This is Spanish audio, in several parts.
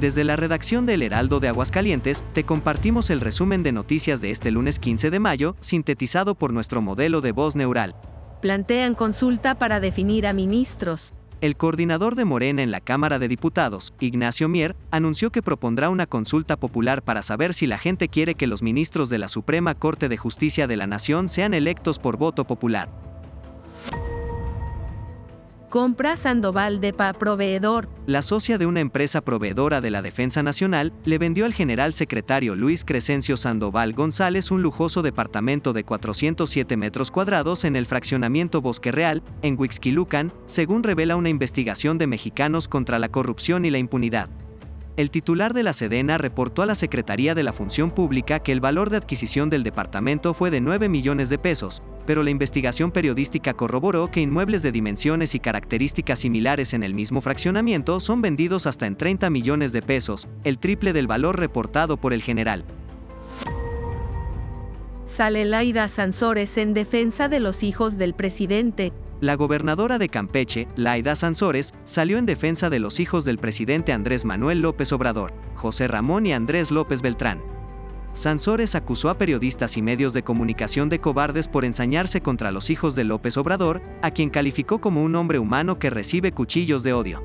Desde la redacción del Heraldo de Aguascalientes, te compartimos el resumen de noticias de este lunes 15 de mayo, sintetizado por nuestro modelo de voz neural. Plantean consulta para definir a ministros. El coordinador de Morena en la Cámara de Diputados, Ignacio Mier, anunció que propondrá una consulta popular para saber si la gente quiere que los ministros de la Suprema Corte de Justicia de la Nación sean electos por voto popular. Compra Sandoval de PA Proveedor. La socia de una empresa proveedora de la Defensa Nacional le vendió al general secretario Luis Crescencio Sandoval González un lujoso departamento de 407 metros cuadrados en el fraccionamiento Bosque Real, en Huixquilucan, según revela una investigación de Mexicanos contra la Corrupción y la Impunidad. El titular de la Sedena reportó a la Secretaría de la Función Pública que el valor de adquisición del departamento fue de 9 millones de pesos, pero la investigación periodística corroboró que inmuebles de dimensiones y características similares en el mismo fraccionamiento son vendidos hasta en 30 millones de pesos, el triple del valor reportado por el general. Sale Laida Sansores en defensa de los hijos del presidente. La gobernadora de Campeche, Laida Sansores, salió en defensa de los hijos del presidente Andrés Manuel López Obrador, José Ramón y Andrés López Beltrán. Sansores acusó a periodistas y medios de comunicación de cobardes por ensañarse contra los hijos de López Obrador, a quien calificó como un hombre humano que recibe cuchillos de odio.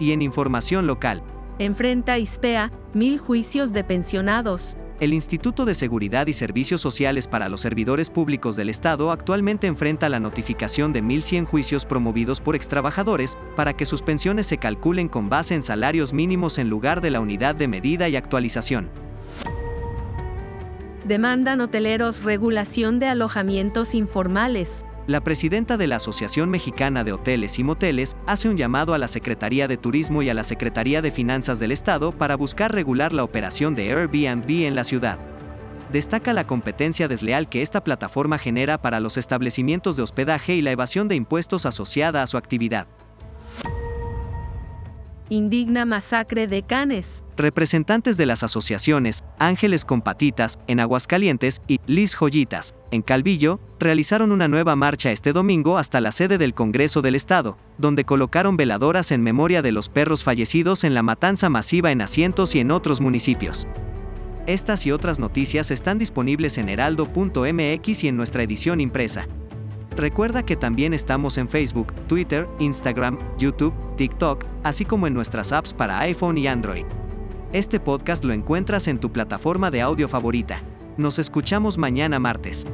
Y en información local. Enfrenta ISPEA, mil juicios de pensionados. El Instituto de Seguridad y Servicios Sociales para los Servidores Públicos del Estado actualmente enfrenta la notificación de 1.100 juicios promovidos por extrabajadores para que sus pensiones se calculen con base en salarios mínimos en lugar de la unidad de medida y actualización. Demandan hoteleros regulación de alojamientos informales. La presidenta de la Asociación Mexicana de Hoteles y Moteles hace un llamado a la Secretaría de Turismo y a la Secretaría de Finanzas del Estado para buscar regular la operación de Airbnb en la ciudad. Destaca la competencia desleal que esta plataforma genera para los establecimientos de hospedaje y la evasión de impuestos asociada a su actividad. Indigna masacre de Canes. Representantes de las asociaciones Ángeles Compatitas, en Aguascalientes, y Liz Joyitas, en Calvillo, realizaron una nueva marcha este domingo hasta la sede del Congreso del Estado, donde colocaron veladoras en memoria de los perros fallecidos en la matanza masiva en asientos y en otros municipios. Estas y otras noticias están disponibles en heraldo.mx y en nuestra edición impresa. Recuerda que también estamos en Facebook, Twitter, Instagram, YouTube, TikTok, así como en nuestras apps para iPhone y Android. Este podcast lo encuentras en tu plataforma de audio favorita. Nos escuchamos mañana martes.